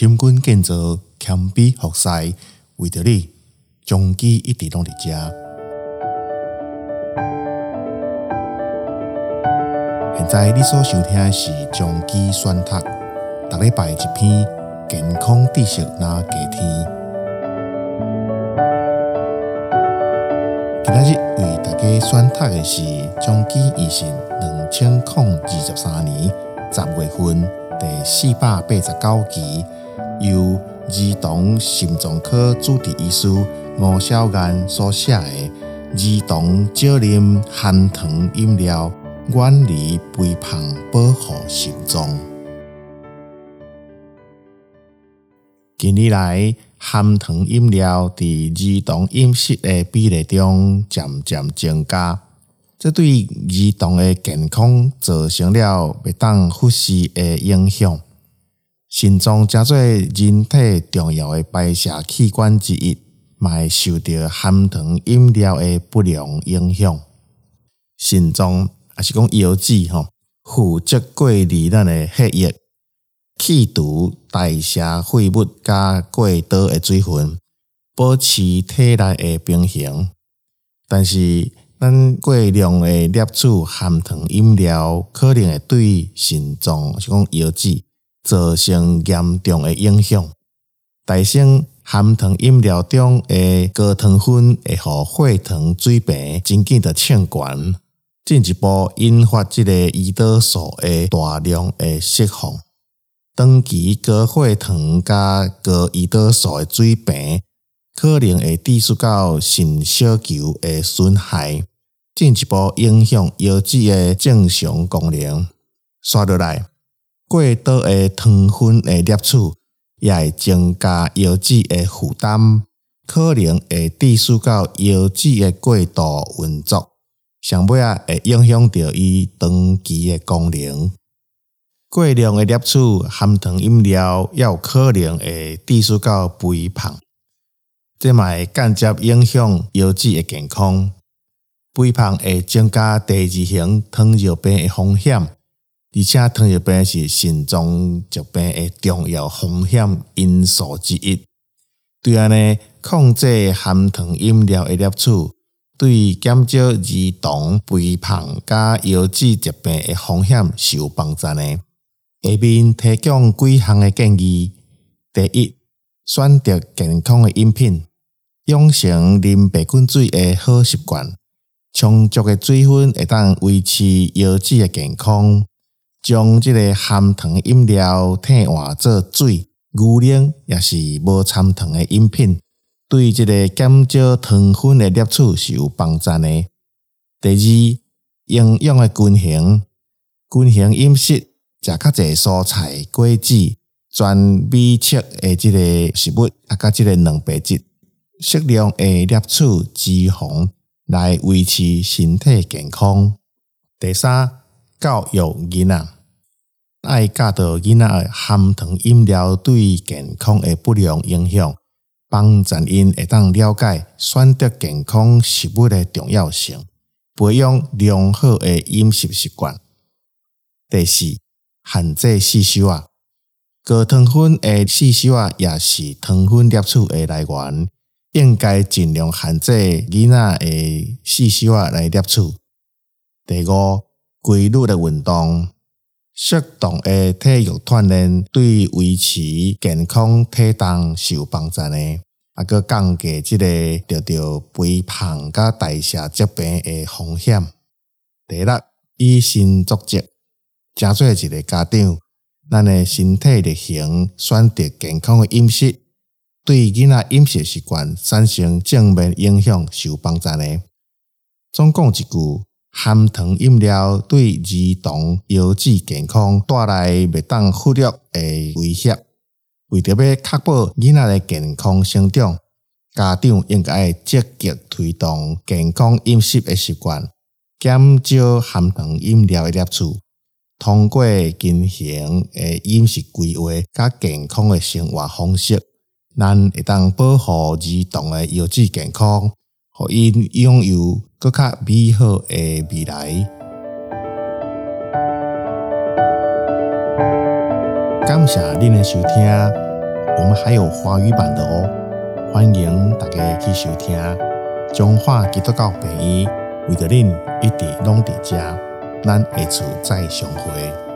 深耕建造，谦卑服侍，为着你，终期一直拢伫遮。现在你所收听的是终期选读，逐礼拜一篇健康知识那加添。今日为大家选读的是终期医生两千零二十三年十月份第四百八十九期。由儿童心脏科主治医师吴小燕所写的《儿童少啉含糖饮料，远离肥胖，保护心脏》。近年来，含糖饮料在儿童饮食的比例中渐渐增加，这对儿童的健康造成了不当忽视的影响。心脏正做人体重要的排泄器官之一，嘛受到含糖饮料的不良影响。心脏也是讲腰子吼，负责过滤咱的血液、去除代谢废物加过多的水分，保持体内的平衡。但是，咱过量的摄取含糖饮料，可能会对心脏是讲腰子。造成严重的影响。大声含糖饮料中的高糖分会让血糖水平真紧的纤悬，进一步引发这个胰岛素的大量的释放。长期高血糖加高胰岛素的水平，可能会致使到肾小球的损害，进一步影响腰子的正常功能。刷落来。过多的糖分的摄取，也会增加腰子的负担，可能会致使到腰子的过度运作，上尾啊会影响到伊长期的功能。过量的摄取含糖饮料，也有可能会致使到肥胖，这嘛会间接影响腰子的健康。肥胖会增加第二型糖尿病的风险。而且糖尿病是心脏疾病的重要风险因素之一。对安尼，控制含糖饮料的摄取，对减少儿童肥胖加腰子疾病的风险是有帮助的。下面提供几项的建议：第一，选择健康的饮品，养成啉白滚水的好习惯。充足的水分会当维持腰子的健康。将这个含糖饮料替换做水、牛奶，也是无掺糖的饮品，对这个减少糖分的摄取是有帮助的。第二，营养的均衡，均衡饮食，食较侪蔬菜、果子、全米色的这个食物，啊，甲这个蛋白质，适量的摄取脂肪，来维持身体健康。第三，教育囡仔。爱教导囡仔含糖饮料对健康的不良影响，帮助因会当了解选择健康食物的重要性，培养良好的饮食习惯。第四，限制细小啊，高糖分的细小啊，也是糖分摄取的来源，应该尽量限制囡仔的细小啊来摄取。第五，规律的运动。适当的体育锻炼对维持健康体重是有帮助的，啊，搁降低这个得到肥胖加代谢疾病的风险。第六，以身作则，正做一个家长，咱的身体力行，选择健康的饮食，对囡仔饮食习惯产生正面影响是有帮助的。总共一句。含糖饮料对儿童腰子健康带来不当忽略的威胁。为着要确保囡仔的健康成长，家长应该积极推动健康饮食的习惯，减少含糖饮料的摄取，通过进行诶饮食规划加健康的生活方式，咱会当保护儿童的腰子健康，互因拥有。更加美好的未来。感谢您的收听，我们还有华语版的哦，欢迎大家去收听。中华基督教医为着恁一直拢伫遮，咱下次再相会。